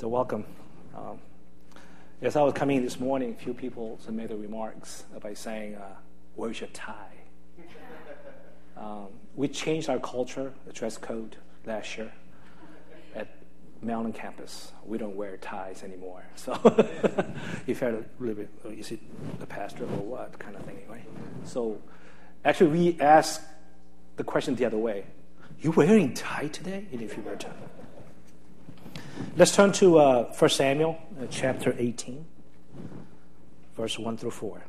So welcome. Um, as I was coming in this morning, a few people made the remarks by saying, uh, "Where's your tie?" um, we changed our culture, the dress code last year at Mountain campus. We don't wear ties anymore. So if you felt a little bit, oh, is it the pastor or what kind of thing anyway? So actually, we asked the question the other way. You wearing tie today? And if you wear tie. Let's turn to uh, 1 Samuel uh, chapter 18, verse 1 through 4.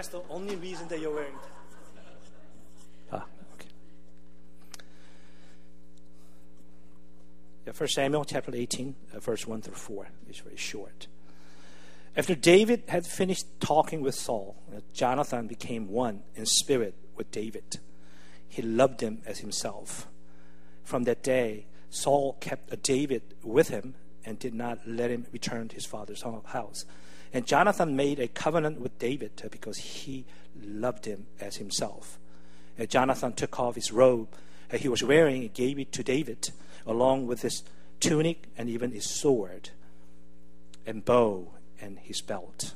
That's the only reason that you're wearing Ah, okay. Yeah, 1 Samuel chapter 18, uh, verse 1 through 4 is very short. After David had finished talking with Saul, uh, Jonathan became one in spirit with David. He loved him as himself. From that day, Saul kept David with him and did not let him return to his father's house. And Jonathan made a covenant with David because he loved him as himself. And Jonathan took off his robe he was wearing and gave it to David, along with his tunic and even his sword and bow and his belt.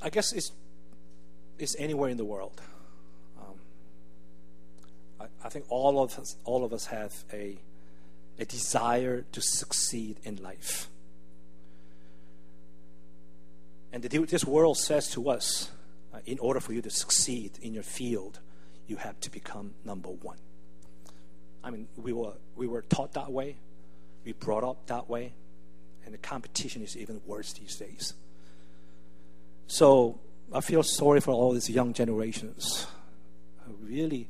I guess it's, it's anywhere in the world. Um, I, I think all of us, all of us have a a desire to succeed in life. And the, this world says to us uh, in order for you to succeed in your field, you have to become number one. I mean, we were, we were taught that way, we brought up that way, and the competition is even worse these days. So I feel sorry for all these young generations really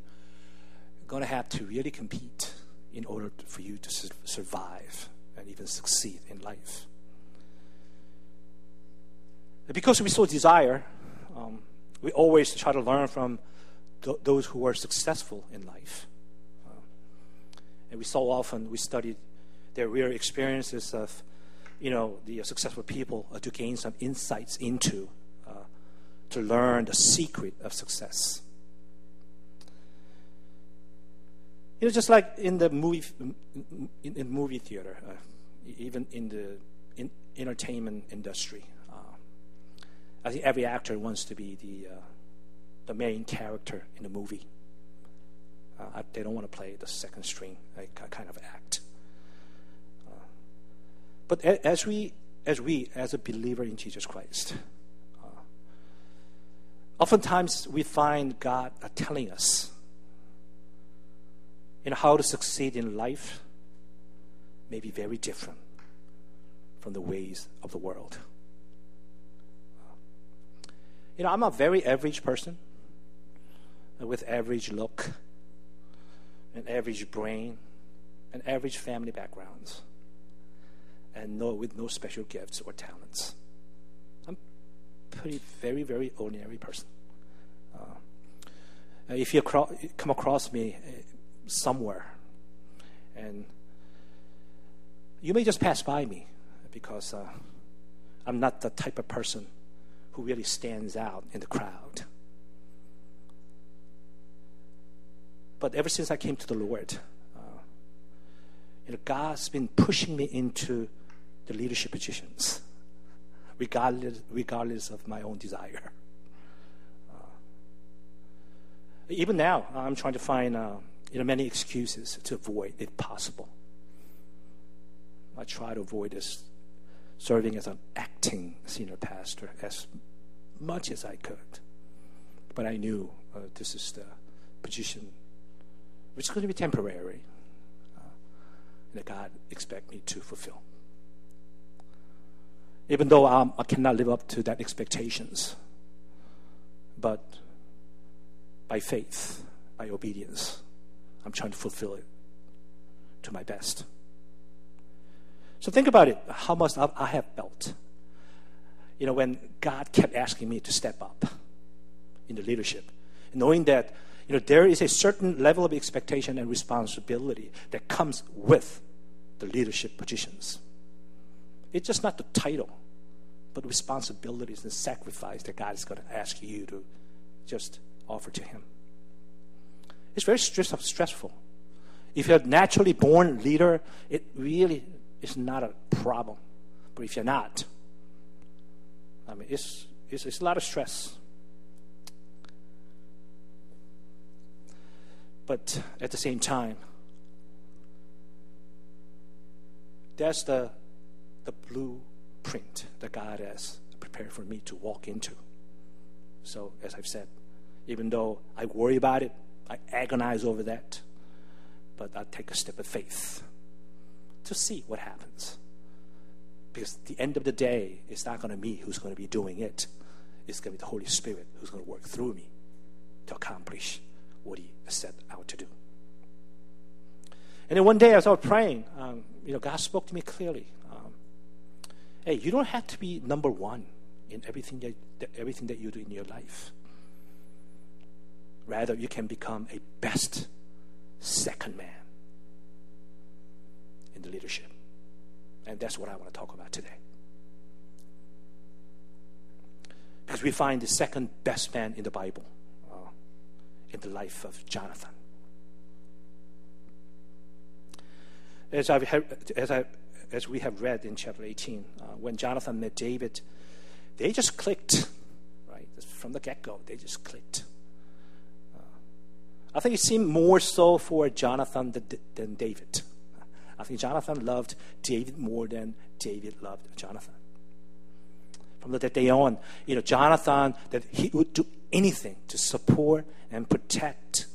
going to have to really compete in order for you to survive and even succeed in life. Because we so desire, um, we always try to learn from th- those who are successful in life. And we so often we study their real experiences of, you know, the uh, successful people uh, to gain some insights into, uh, to learn the secret of success. You know, just like in the movie, in, in movie theater, uh, even in the in entertainment industry, I think every actor wants to be the uh, the main character in the movie. Uh, they don't want to play the second string like, kind of act. Uh, but as we, as we, as a believer in Jesus Christ, uh, oftentimes we find God telling us in how to succeed in life may be very different from the ways of the world. You know, I'm a very average person with average look, an average brain, and average family backgrounds, and no, with no special gifts or talents. I'm pretty, very, very ordinary person. Uh, if you come across me somewhere. And you may just pass by me because uh, I'm not the type of person who really stands out in the crowd. But ever since I came to the Lord, uh, you know, God's been pushing me into the leadership positions, regardless, regardless of my own desire. Uh, even now, I'm trying to find uh, you know, many excuses to avoid, if possible. I try to avoid this serving as an acting senior pastor as much as I could. But I knew uh, this is the position which is going to be temporary uh, that God expect me to fulfill. Even though um, I cannot live up to that expectations, but by faith, by obedience, I'm trying to fulfill it to my best. So think about it how much I have felt. You know, when God kept asking me to step up in the leadership, knowing that you know, there is a certain level of expectation and responsibility that comes with the leadership positions. It's just not the title, but responsibilities and sacrifice that God is going to ask you to just offer to Him. It's very stress- stressful. If you're a naturally born leader, it really is not a problem. But if you're not, I mean, it's, it's, it's a lot of stress. But at the same time, that's the, the blueprint that God has prepared for me to walk into. So, as I've said, even though I worry about it, I agonize over that, but I take a step of faith to see what happens. Because the end of the day, it's not going to be me who's going to be doing it. It's going to be the Holy Spirit who's going to work through me to accomplish what He set out to do. And then one day, as I was praying, um, you know, God spoke to me clearly. Um, hey, you don't have to be number one in everything that, that, everything that you do in your life. Rather, you can become a best second man in the leadership. And that's what I want to talk about today. Because we find the second best man in the Bible in the life of Jonathan. As, I've, as, I, as we have read in chapter 18, uh, when Jonathan met David, they just clicked, right? From the get go, they just clicked. Uh, I think it seemed more so for Jonathan than, than David. I think Jonathan loved David more than David loved Jonathan. From that day on, you know, Jonathan, that he would do anything to support and protect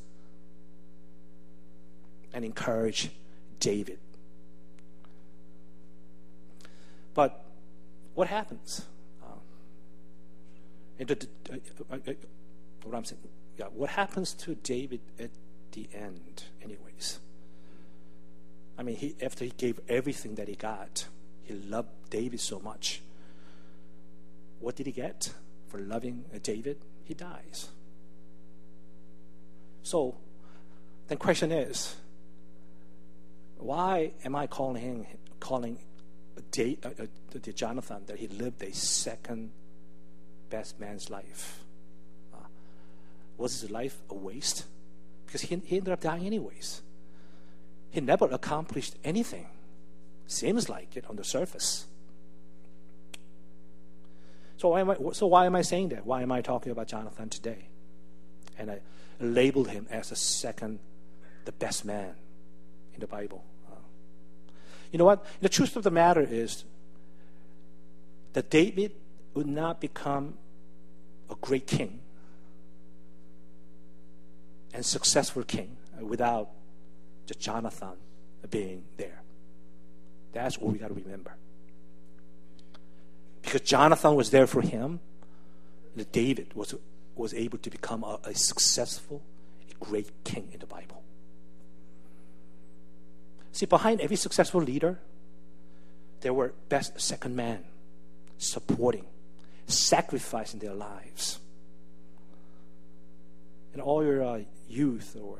and encourage David. But what happens? Um, the, uh, uh, uh, what I'm saying, yeah, what happens to David at the end, anyways? I mean, he after he gave everything that he got, he loved David so much. What did he get for loving David? He dies. So the question is, why am I calling him, calling Day, uh, uh, Jonathan that he lived a second best man's life? Uh, was his life a waste? Because he, he ended up dying anyways. He never accomplished anything. Seems like it on the surface. So why am I, so why am I saying that? Why am I talking about Jonathan today? And I labeled him as the second, the best man in the Bible. Uh, you know what? The truth of the matter is that David would not become a great king and successful king without just Jonathan being there. That's what we got to remember. Because Jonathan was there for him, David was was able to become a, a successful, a great king in the Bible. See, behind every successful leader, there were best second men supporting, sacrificing their lives. And all your uh, youth or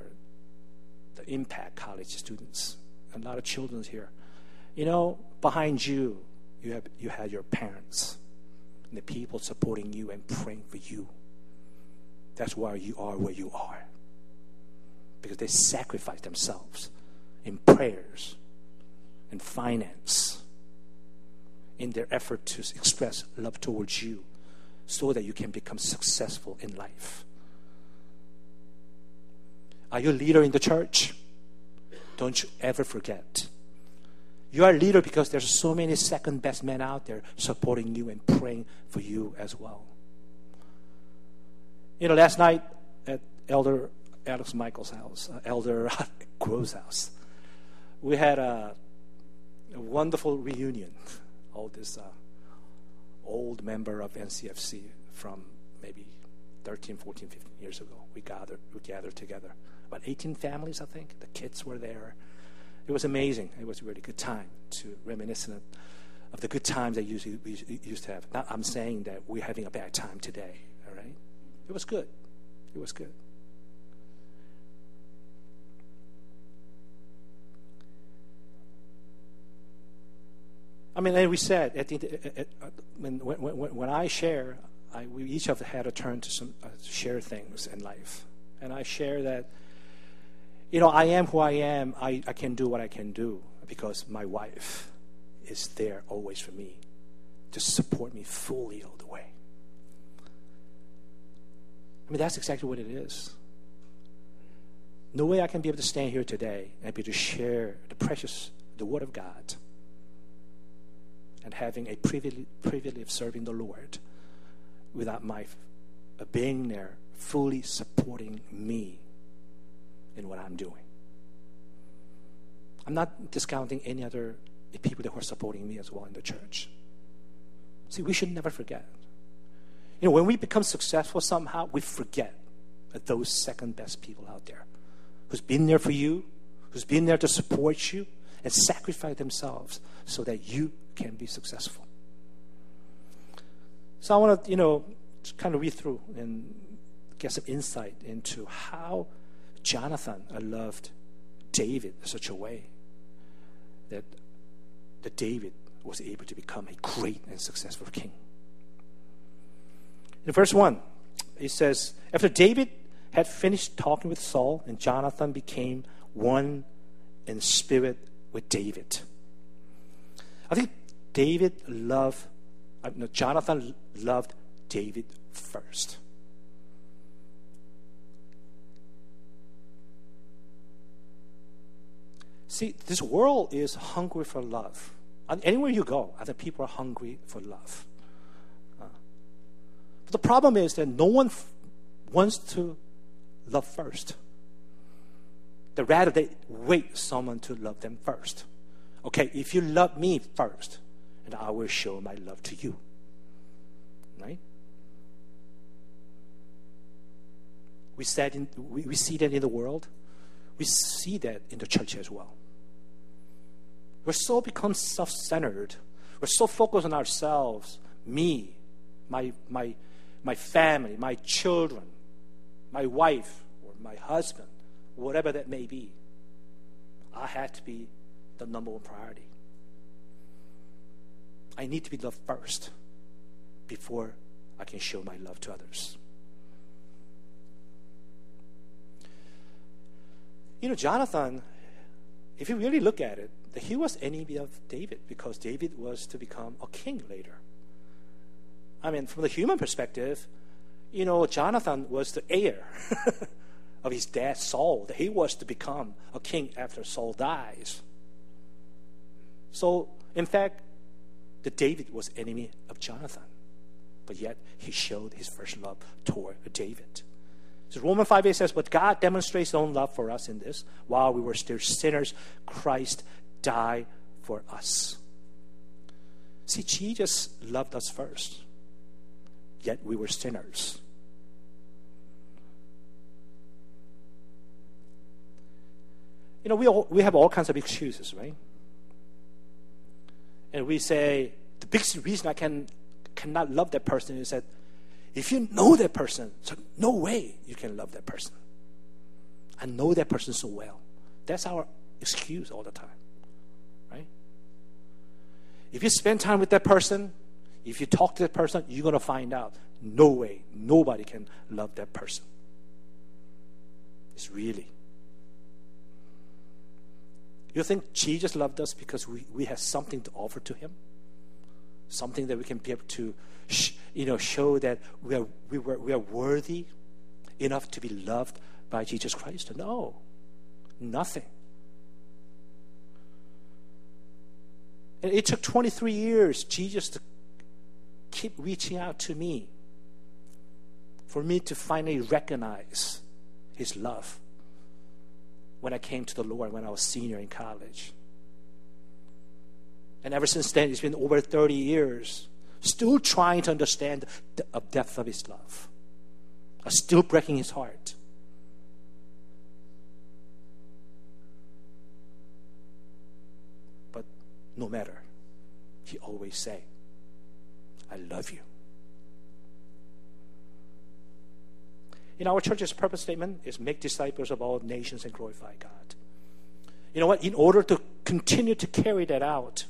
the impact college students, a lot of children here, you know, behind you, you have you had your parents and the people supporting you and praying for you. That's why you are where you are. Because they sacrifice themselves in prayers and finance in their effort to express love towards you so that you can become successful in life. Are you a leader in the church? Don't you ever forget. You are a leader because there's so many second best men out there supporting you and praying for you as well. You know, last night at Elder Alex Michael's house, uh, Elder Grove's house, we had a, a wonderful reunion. All this uh, old member of NCFC from maybe 13, 14, 15 years ago. We gathered, we gathered together. About 18 families, I think. The kids were there. It was amazing. It was a really good time to reminisce of the good times that we used to have. Now, I'm saying that we're having a bad time today, all right? It was good. It was good. I mean, and we said at the, at, at, when, when, when I share, I, we each have had a turn to some, uh, share things in life. And I share that, you know, I am who I am. I, I can do what I can do because my wife is there always for me to support me fully all the way. I mean, that's exactly what it is. No way I can be able to stand here today and be able to share the precious, the Word of God, and having a privilege, privilege of serving the Lord without my uh, being there, fully supporting me in what I'm doing. I'm not discounting any other people that were supporting me as well in the church. See, we should never forget. You know, when we become successful somehow, we forget those second best people out there who's been there for you, who's been there to support you, and sacrifice themselves so that you can be successful. So I want to, you know, kind of read through and get some insight into how Jonathan loved David in such a way that, that David was able to become a great and successful king. In verse 1, it says, After David had finished talking with Saul, and Jonathan became one in spirit with David. I think David loved, uh, no, Jonathan loved David first. See, this world is hungry for love. And anywhere you go, other people are hungry for love. Uh, but the problem is that no one f- wants to love first. They rather they wait someone to love them first. Okay, if you love me first, and I will show my love to you. Right? We, said in, we, we see that in the world. We see that in the church as well. We're so become self-centered. We're so focused on ourselves, me, my, my, my family, my children, my wife, or my husband, whatever that may be. I had to be the number one priority. I need to be loved first before I can show my love to others. You know, Jonathan, if you really look at it, he was enemy of David because David was to become a king later. I mean, from the human perspective, you know, Jonathan was the heir of his dad Saul, he was to become a king after Saul dies. So, in fact, the David was enemy of Jonathan, but yet he showed his first love toward David. So Romans 5 8 says, But God demonstrates his own love for us in this. While we were still sinners, Christ died for us. See, Jesus loved us first, yet we were sinners. You know, we, all, we have all kinds of excuses, right? And we say, the biggest reason I can, cannot love that person is that if you know that person, so no way you can love that person. I know that person so well. That's our excuse all the time. Right? If you spend time with that person, if you talk to that person, you're going to find out no way, nobody can love that person. It's really. You think Jesus loved us because we, we have something to offer to him? Something that we can be able to sh- you know, show that we are, we, were, we are worthy enough to be loved by Jesus Christ? No, nothing. And it took 23 years, Jesus, to keep reaching out to me for me to finally recognize his love when I came to the Lord when I was senior in college. And ever since then, it's been over 30 years still trying to understand the uh, depth of his love, still breaking his heart. But no matter, he always say, I love you. In our church's purpose statement is make disciples of all nations and glorify God. You know what? In order to continue to carry that out,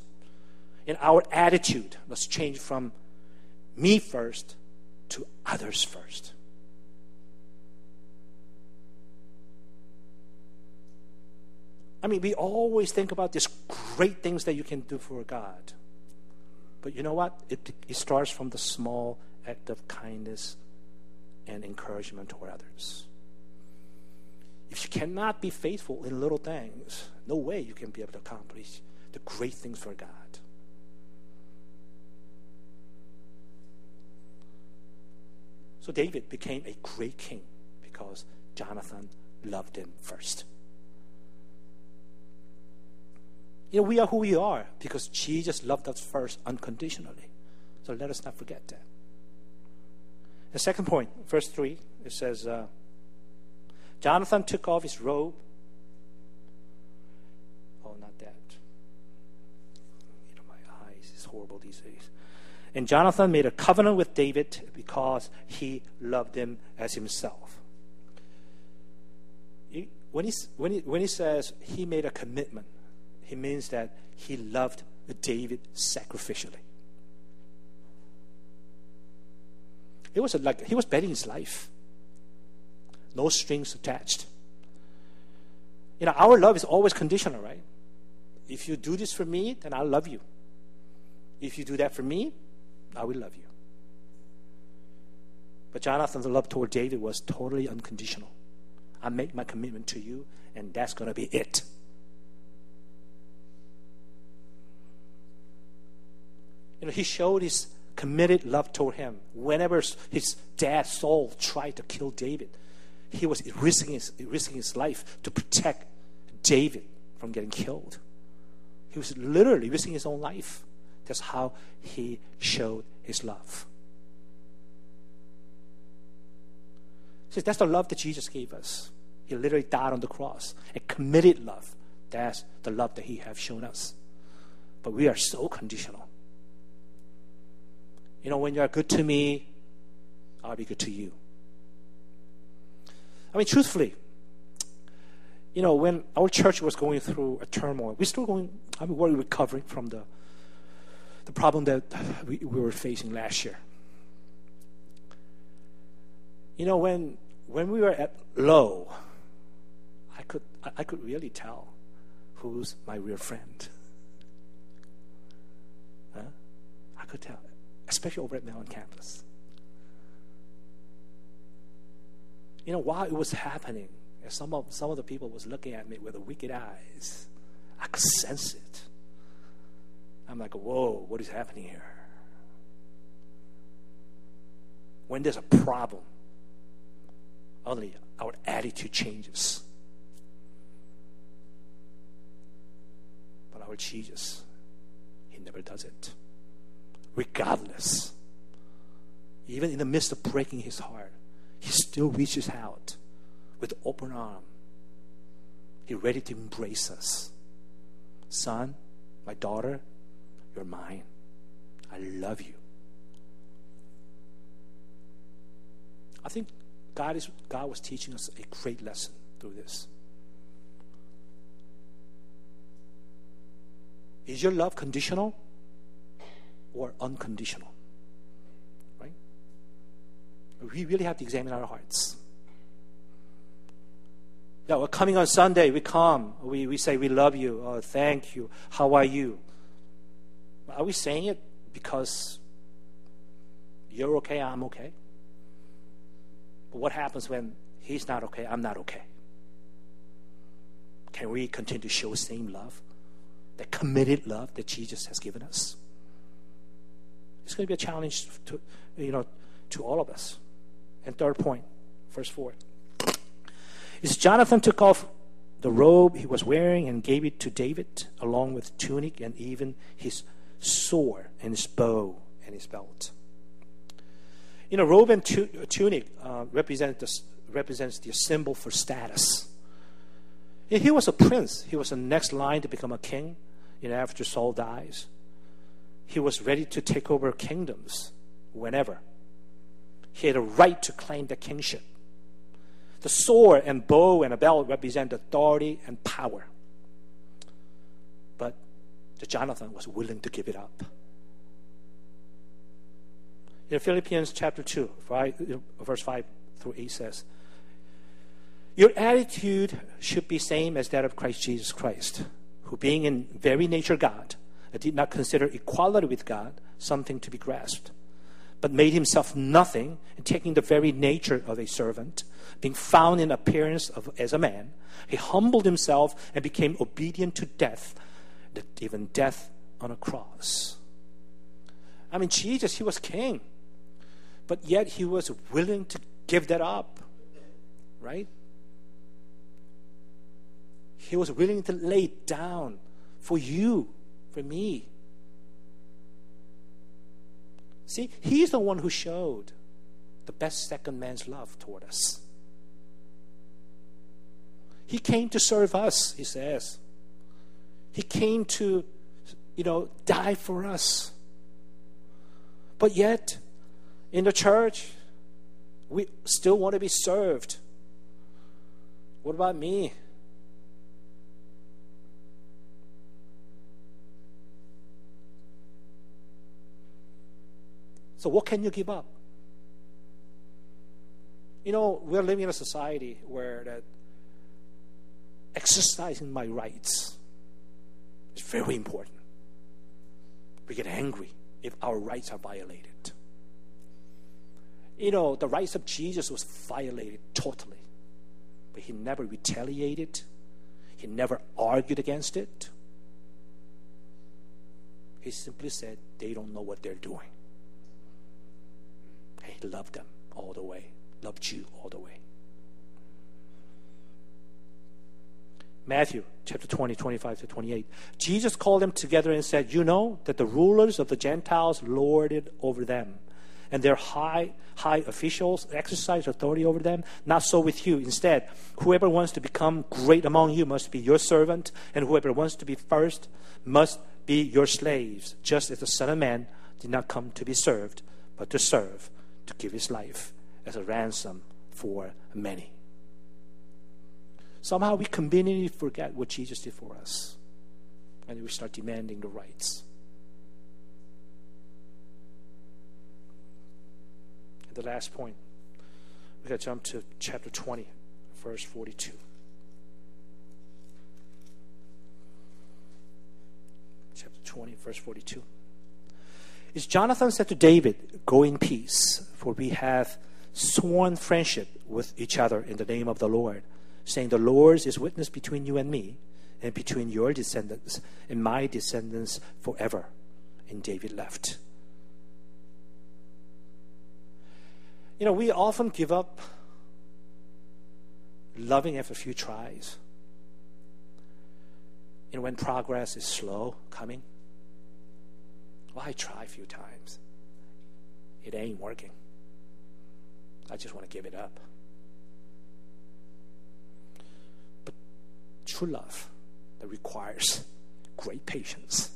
in our attitude must change from me first to others first. I mean, we always think about these great things that you can do for God. But you know what? It, it starts from the small act of kindness and encouragement toward others. If you cannot be faithful in little things, no way you can be able to accomplish the great things for God. So David became a great king because Jonathan loved him first. You know, we are who we are because Jesus loved us first unconditionally. So let us not forget that. The second point, verse 3, it says, uh, Jonathan took off his robe. Oh, not that. You know, my eyes is horrible these days. And Jonathan made a covenant with David because he loved him as himself. He, when, he, when, he, when he says he made a commitment, he means that he loved David sacrificially. It was like he was betting his life. No strings attached. You know, our love is always conditional, right? If you do this for me, then I'll love you. If you do that for me, I will love you. But Jonathan's love toward David was totally unconditional. I make my commitment to you, and that's going to be it. You know, he showed his committed love toward him. Whenever his dad Saul tried to kill David, he was risking his, risking his life to protect David from getting killed. He was literally risking his own life. That's how he showed his love. See, that's the love that Jesus gave us. He literally died on the cross. A committed love. That's the love that he has shown us. But we are so conditional. You know, when you are good to me, I'll be good to you. I mean, truthfully, you know, when our church was going through a turmoil, we're still going, I mean, we're recovering from the, the problem that we, we were facing last year. You know, when, when we were at low, I could, I could really tell who's my real friend. Huh? I could tell especially over at Mellon campus. You know, while it was happening, some of, some of the people was looking at me with wicked eyes. I could sense it. I'm like, whoa, what is happening here? When there's a problem, only our attitude changes. But our Jesus, He never does it regardless. Even in the midst of breaking his heart, he still reaches out with open arm. He's ready to embrace us. Son, my daughter, you're mine. I love you. I think God is God was teaching us a great lesson through this. Is your love conditional? Or unconditional. Right? We really have to examine our hearts. Yeah, we're coming on Sunday, we come, we, we say we love you, oh, thank you, how are you? Are we saying it because you're okay, I'm okay? But what happens when he's not okay, I'm not okay? Can we continue to show the same love, the committed love that Jesus has given us? It's going to be a challenge to, you know, to all of us. And third point, verse 4. Is Jonathan took off the robe he was wearing and gave it to David, along with tunic and even his sword and his bow and his belt. You know, robe and tu- tunic uh, represent the, represents the symbol for status. He was a prince. He was the next line to become a king. You know, after Saul dies he was ready to take over kingdoms whenever. He had a right to claim the kingship. The sword and bow and a belt represent authority and power. But that Jonathan was willing to give it up. In Philippians chapter 2, five, verse 5 through 8 says, Your attitude should be same as that of Christ Jesus Christ, who being in very nature God, did not consider equality with God something to be grasped, but made himself nothing, and taking the very nature of a servant, being found in appearance of, as a man, he humbled himself and became obedient to death, even death on a cross. I mean, Jesus, he was king, but yet he was willing to give that up, right? He was willing to lay down for you, for me. See, he's the one who showed the best second man's love toward us. He came to serve us, he says. He came to, you know, die for us. But yet, in the church, we still want to be served. What about me? So, what can you give up? You know, we're living in a society where that exercising my rights is very important. We get angry if our rights are violated. You know, the rights of Jesus was violated totally, but he never retaliated. He never argued against it. He simply said, they don't know what they're doing. He loved them all the way, loved you all the way. Matthew chapter 20, 25 to 28. Jesus called them together and said, You know that the rulers of the Gentiles lorded over them, and their high, high officials exercise authority over them. Not so with you. Instead, whoever wants to become great among you must be your servant, and whoever wants to be first must be your slaves, just as the Son of Man did not come to be served, but to serve, to give his life as a ransom for many. Somehow we conveniently forget what Jesus did for us. And we start demanding the rights. the last point, we got to jump to chapter 20, verse 42. Chapter 20, verse 42. Is Jonathan said to David, Go in peace, for we have sworn friendship with each other in the name of the Lord saying, The Lord is witness between you and me, and between your descendants and my descendants forever. And David left. You know, we often give up loving after a few tries. And when progress is slow coming, well, I try a few times. It ain't working. I just want to give it up. But true love that requires great patience.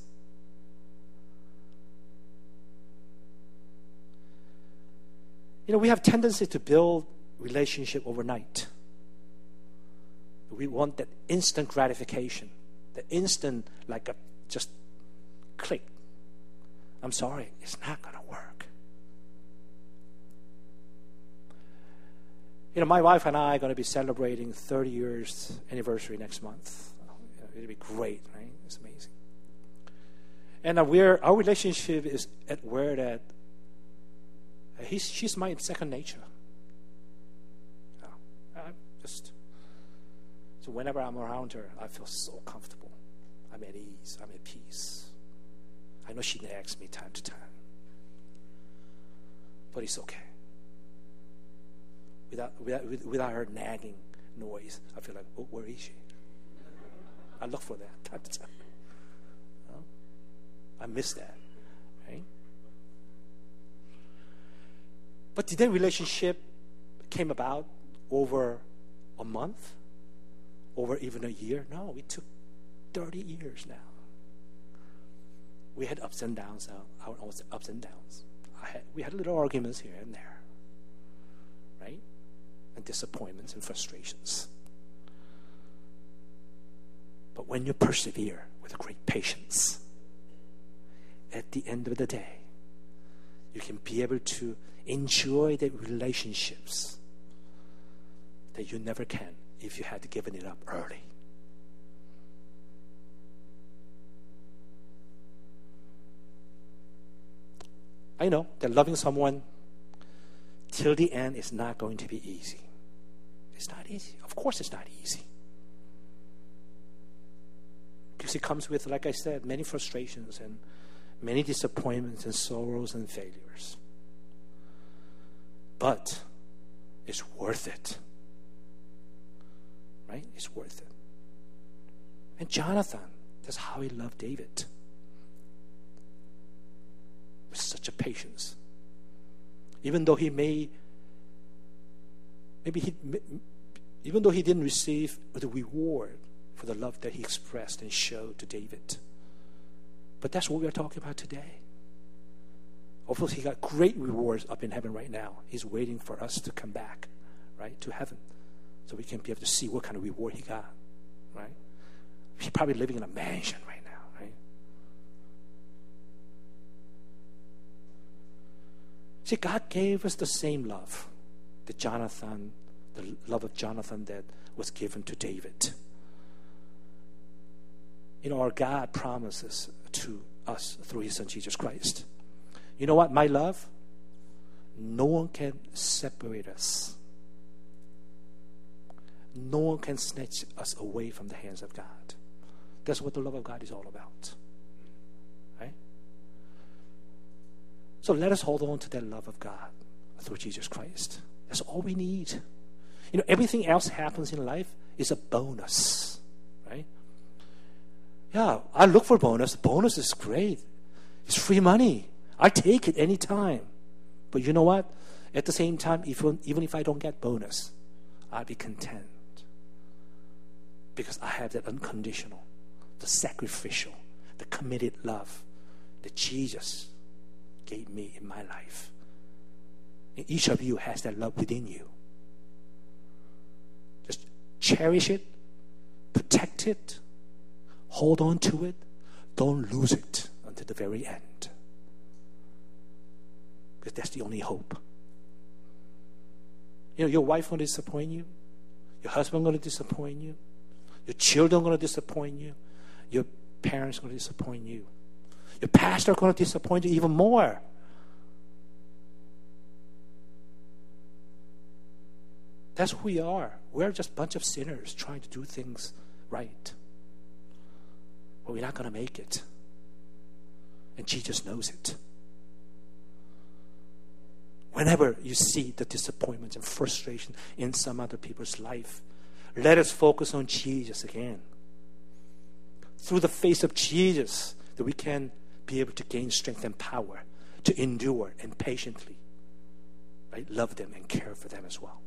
You know, we have tendency to build relationship overnight. We want that instant gratification, the instant, like a just click. I'm sorry, it's not going to work. You know, my wife and I are going to be celebrating 30 years anniversary next month. It'll be great, right? It's amazing. And we're, our relationship is at where that he's, she's my second nature. Uh, just so whenever I'm around her, I feel so comfortable. I'm at ease. I'm at peace. I know she nags me time to time, but it's okay without, without, without her nagging noise. I feel like, oh, where is she? I look for that time to time. I miss that. Right? But did that relationship came about over a month? Over even a year? No, it took 30 years now. We had ups and downs, uh, our ups and downs. Had, we had little arguments here and there right? and disappointments and frustrations. But when you persevere with great patience, at the end of the day, you can be able to enjoy the relationships that you never can if you had given it up early. I know that loving someone till the end is not going to be easy. It's not easy. Of course, it's not easy. Because it comes with, like I said, many frustrations and many disappointments and sorrows and failures. But it's worth it. Right? It's worth it. And Jonathan, that's how he loved David. With such a patience. Even though he may, maybe he, even though he didn't receive the reward for the love that he expressed and showed to David. But that's what we are talking about today. Although he got great rewards up in heaven right now, he's waiting for us to come back, right, to heaven, so we can be able to see what kind of reward he got, right? He's probably living in a mansion right? See, God gave us the same love that Jonathan, the love of Jonathan that was given to David. You know, our God promises to us through His Son Jesus Christ. You know what? My love, no one can separate us. No one can snatch us away from the hands of God. That's what the love of God is all about. So let us hold on to that love of God through Jesus Christ. That's all we need. You know, everything else happens in life is a bonus. Right? Yeah, I look for bonus. Bonus is great. It's free money. I take it anytime. But you know what? At the same time, if, even if I don't get bonus, I'll be content. Because I have that unconditional, the sacrificial, the committed love that Jesus gave me in my life. And each of you has that love within you. Just cherish it, protect it, Hold on to it. Don't lose it until the very end. Because that's the only hope. You know, your wife to disappoint you. Your husband going to disappoint you. Your children going to disappoint you. Your parents going to disappoint you. Your pastor going to disappoint you even more. That's who we are. We're just a bunch of sinners trying to do things right but we're not going to make it. And Jesus knows it. Whenever you see the disappointments and frustration in some other people's life, let us focus on Jesus again. Through the face of Jesus, that we can be able to gain strength and power to endure and patiently right, love them and care for them as well.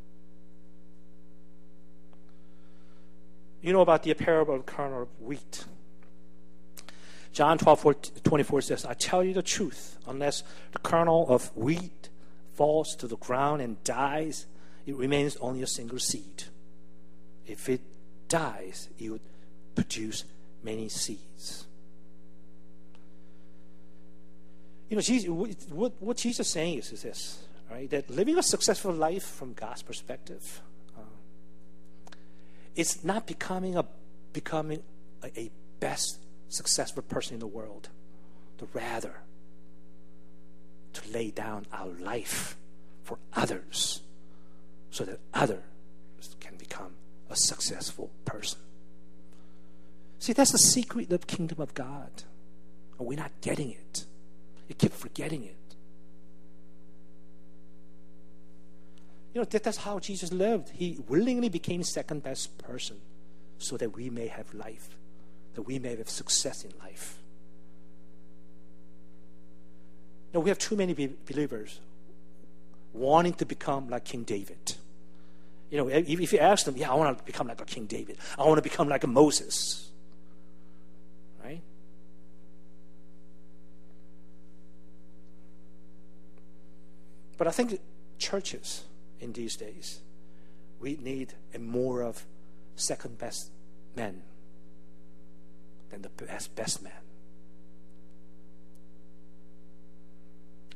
You know about the parable of the kernel of wheat. John 12, 24 says, I tell you the truth, unless the kernel of wheat falls to the ground and dies, it remains only a single seed. If it dies, it would produce many seeds. You know, Jesus, what, what Jesus is saying is, is this, right? That living a successful life from God's perspective, uh, it's not becoming a becoming a, a best successful person in the world, but rather to lay down our life for others so that others can become a successful person. See, that's the secret of the kingdom of God. And we're not getting it. You keep forgetting it. You know, that, that's how Jesus lived. He willingly became second best person so that we may have life that we may have success in life. Now, we have too many believers wanting to become like King David. You know, if you ask them, yeah, I want to become like a King David, I want to become like a Moses. Right? But I think churches in these days, we need a more of second best men than the best, best man.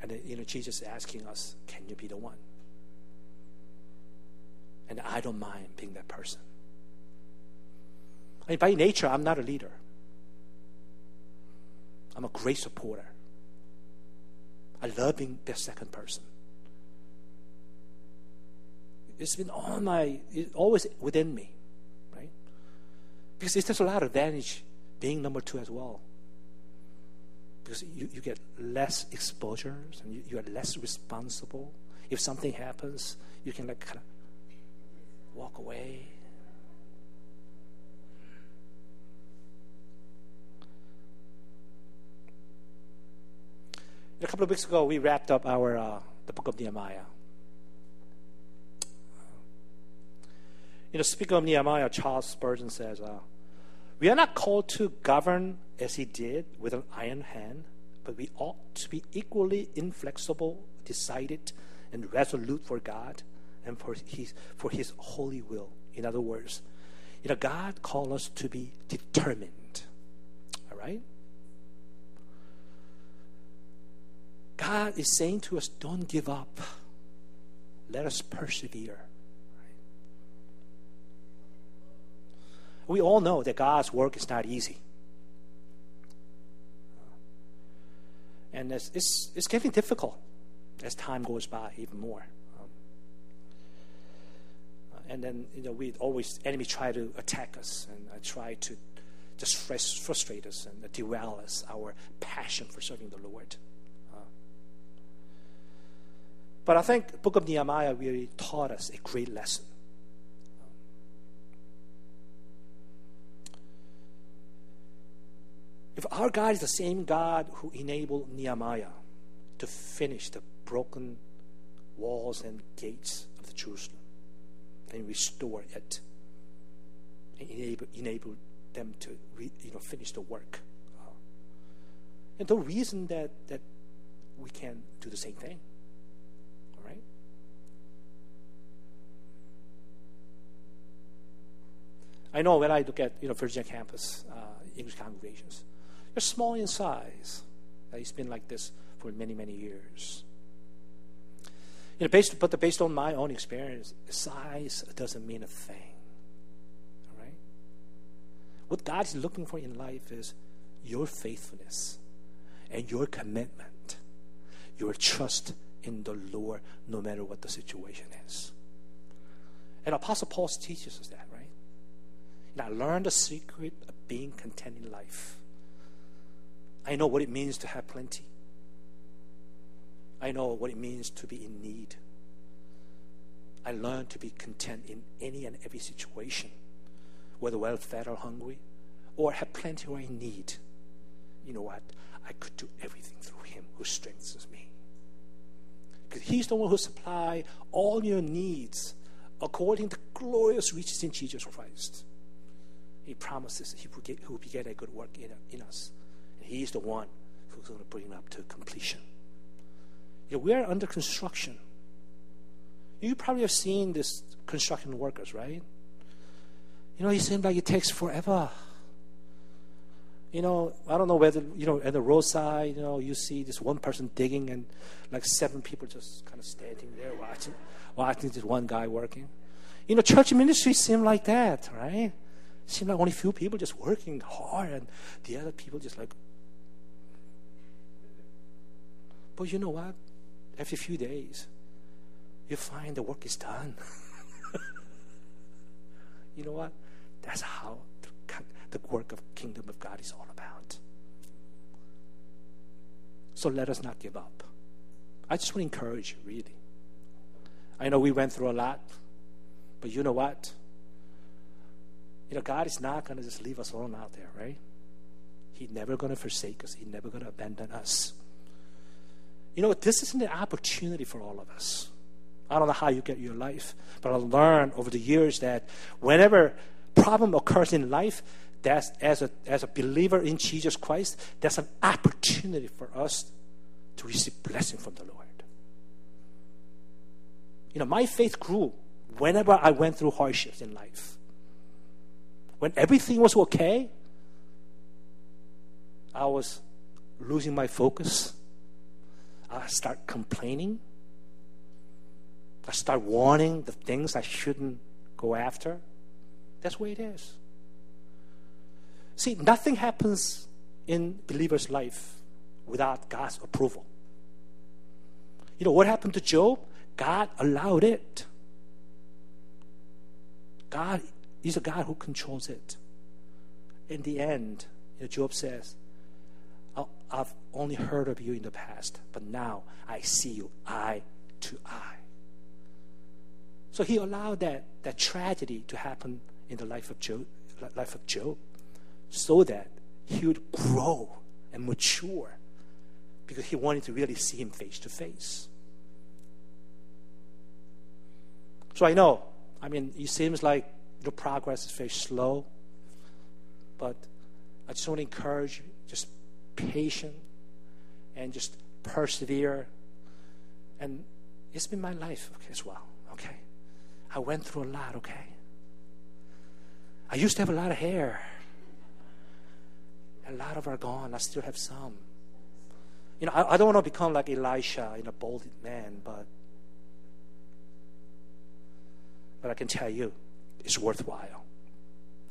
And you know, Jesus is asking us, can you be the one? And I don't mind being that person. I mean, by nature, I'm not a leader. I'm a great supporter. I love being the second person. It's been on my, always within me, right? Because there's a lot of advantage being number two as well. Because you, you get less exposures and you, you are less responsible. If something happens, you can like kind of walk away. A couple of weeks ago, we wrapped up our uh, the book of Nehemiah. You know, speaking of Nehemiah, Charles Spurgeon says, uh, "We are not called to govern as he did with an iron hand, but we ought to be equally inflexible, decided, and resolute for God." and for his, for his holy will. In other words, you know, God called us to be determined. All right? God is saying to us, don't give up. Let us persevere. We all know that God's work is not easy. And it's, it's, it's getting difficult as time goes by even more and then you know we always enemy try to attack us and uh, try to just frustrate us and derail us our passion for serving the Lord. Uh, but I think Book of Nehemiah really taught us a great lesson. If our God is the same God who enabled Nehemiah to finish the broken walls and gates of the Jerusalem, and restore it and enable, enable them to re, you know, finish the work. Uh, and the reason that, that we can do the same thing. All right? I know when I look at you know Virginia campus uh, English congregations, they're small in size. It's been like this for many many years. You know, based, but based on my own experience, size doesn't mean a thing. All right? What God is looking for in life is your faithfulness and your commitment, your trust in the Lord, no matter what the situation is. And Apostle Paul teaches us that, right? Now, learn the secret of being content in life. I know what it means to have plenty. I know what it means to be in need. I learned to be content in any and every situation, whether well fed or hungry, or have plenty or in need. You know what? I could do everything through Him who strengthens me. Because He's the one who supplies all your needs according to glorious riches in Jesus Christ. He promises He will, get, he will begin a good work in, in us. And He is the one who's going to bring it up to completion. You know, we are under construction. You probably have seen this construction workers, right? You know, it seems like it takes forever. You know, I don't know whether, you know, at the roadside, you know, you see this one person digging and like seven people just kind of standing there watching, watching this one guy working. You know, church ministry seem like that, right? Seems like only few people just working hard and the other people just like. But you know what? After a few days, you find the work is done. you know what? That's how the, work of kingdom of God is all about. So let us not give up. I just want to encourage you, really. I know we went through a lot, but you know what? You know, God is not going to just leave us alone out there, right? He's never going to forsake us. He's never going to abandon us. You know, this is an opportunity for all of us. I don't know how you get your life, but I learned over the years that whenever problem occurs in life, that's as a as a believer in Jesus Christ, that's an opportunity for us to receive blessing from the Lord. You know, my faith grew whenever I went through hardships in life. When everything was okay, I was losing my focus. I start complaining. I start wanting the things I shouldn't go after. That's the way it is. See, nothing happens in believer's life without God's approval. You know what happened to Job? God allowed it. God is a God who controls it. In the end, you know, Job says, I've only heard of you in the past, but now I see you eye to eye. So he allowed that, that tragedy to happen in the life of Job, life of Job so that he would grow and mature because he wanted to really see him face to face. So I know, I mean, it seems like the progress is very slow, but I just want to encourage you, just patient and just persevere. And it's been my life okay, as well, okay? I went through a lot, okay? I used to have a lot of hair. A lot of are gone. I still have some. You know, I, I don't want to become like Elisha, you know, bald man, but but I can tell you, it's worthwhile.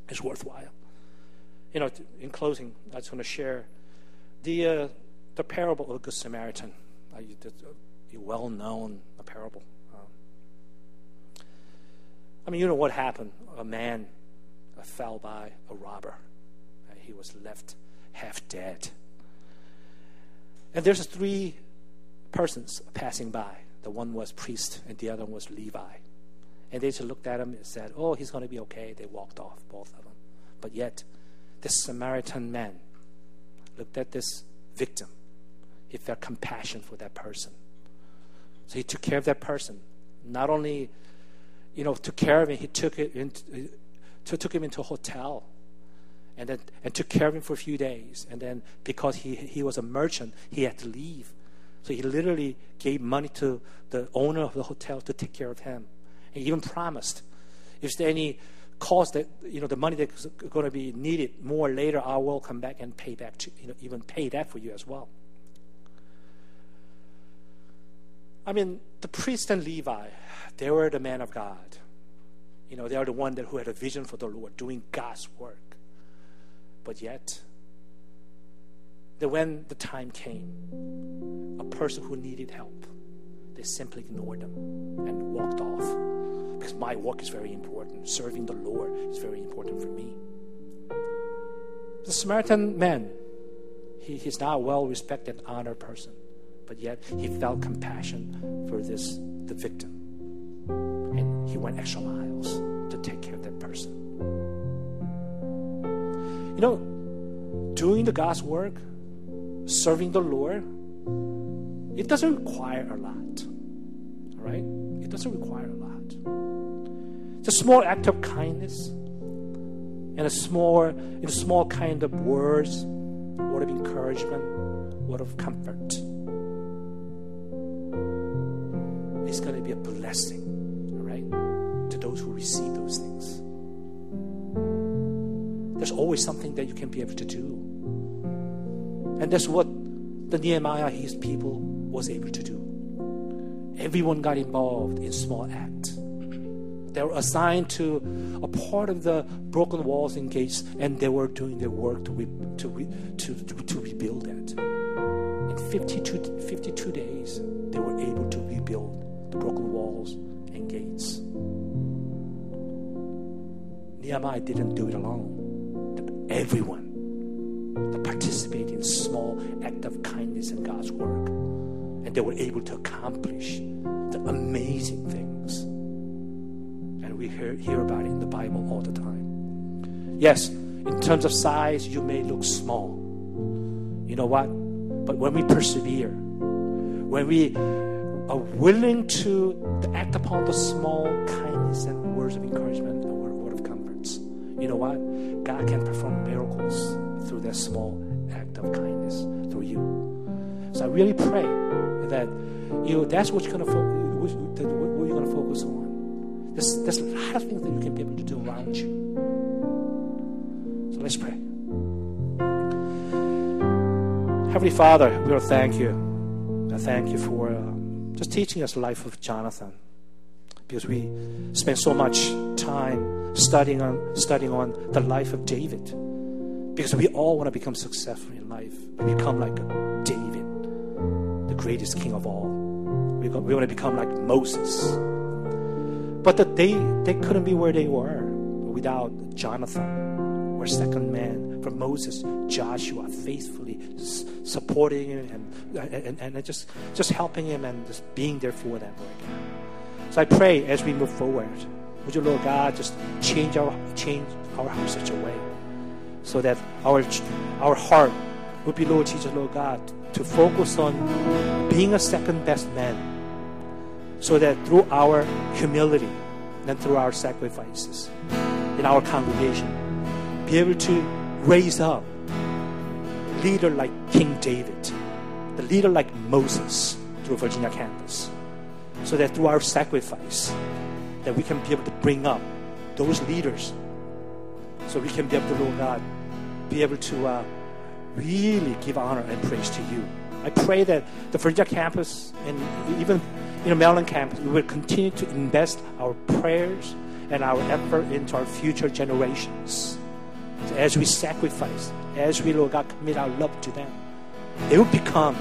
It's worthwhile. You know, in closing, I just want to share the uh, the parable of the Good Samaritan. Uh, a well known parable. Um, I mean, you know what happened? A man uh, fell by a robber. Uh, he was left half dead. And there's three persons passing by. The one was priest, and the other one was Levi. And they just looked at him and said, Oh, he's going to be okay. They walked off, both of them. But yet, this Samaritan man looked at this victim. He felt compassion for that person. So he took care of that person. Not only, you know, took care of him, he took it into, uh, took him into a hotel and then and took care of him for a few days. And then because he he was a merchant, he had to leave. So he literally gave money to the owner of the hotel to take care of him. He even promised if there's any cost that you know the money that's going to be needed more later, I will come back and pay back to you know even pay that for you as well. I mean, the priest and Levi, they were the men of God. You know, they are the one that who had a vision for the Lord, doing God's work. But yet, that when the time came, a person who needed help, they simply ignored them and walked off my work is very important. Serving the Lord is very important for me. The Samaritan man, he, he's not a well respected, honored person, but yet he felt compassion for this the victim. And he went extra miles to take care of that person. You know, doing the God's work, serving the Lord, it doesn't require a lot. All right? It doesn't require a lot. It's a small act of kindness and a small, a small kind of words, word of encouragement, word of comfort. It's going to be a blessing, all right, to those who receive those things. There's always something that you can be able to do. And that's what the Nehemiah, his people, was able to do. Everyone got involved in small acts. They were assigned to a part of the broken walls and gates, and they were doing their work to, re, to, re, to, to, to, rebuild it. In 52, 52 days, they were able to rebuild the broken walls and gates. Nehemiah didn't do it alone. Everyone that participated in small act of kindness in God's work, and they were able to accomplish the amazing things we hear, hear about it in the Bible all the time. Yes, in terms of size, you may look small. You know what? But when we persevere, when we are willing to, act upon the small kindness and words of encouragement and word, of comforts, you know what? God can perform miracles through that small act of kindness through you. So I really pray that you know that's what you're gonna fo- what you're gonna focus on. There's, there's a lot of things that you can be able to do around you. So let's pray. Heavenly Father, we will thank you I thank you for uh, just teaching us the life of Jonathan. Because we spend so much time studying on studying on the life of David. Because we all want to become successful in life. Become like David, the greatest king of all. We, we want to become like Moses. But that they, they couldn't be where they were without Jonathan or second man from Moses, Joshua, faithfully supporting him and, and, and just, just helping him and just being there for them, So I pray as we move forward, would you, Lord God, just change our change our heart such a way so that our our heart would be, Lord Jesus, Lord God, to focus on being a second best man so that through our humility and through our sacrifices in our congregation, be able to raise up leader like King David, the leader like Moses through Virginia campus, so that through our sacrifice, that we can be able to bring up those leaders, so we can be able to, Lord God, be able to uh, really give honor and praise to you. I pray that the Virginia campus and even know Maryland campus, we will continue to invest our prayers and our effort into our future generations. So as we sacrifice, as we, Lord God, commit our love to them, they will become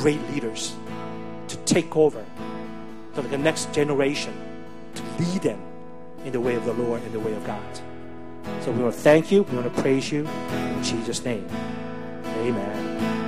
great leaders to take over to the next generation, to lead them in the way of the Lord and the way of God. So we want to thank you. We want to praise you. In Jesus' name, amen.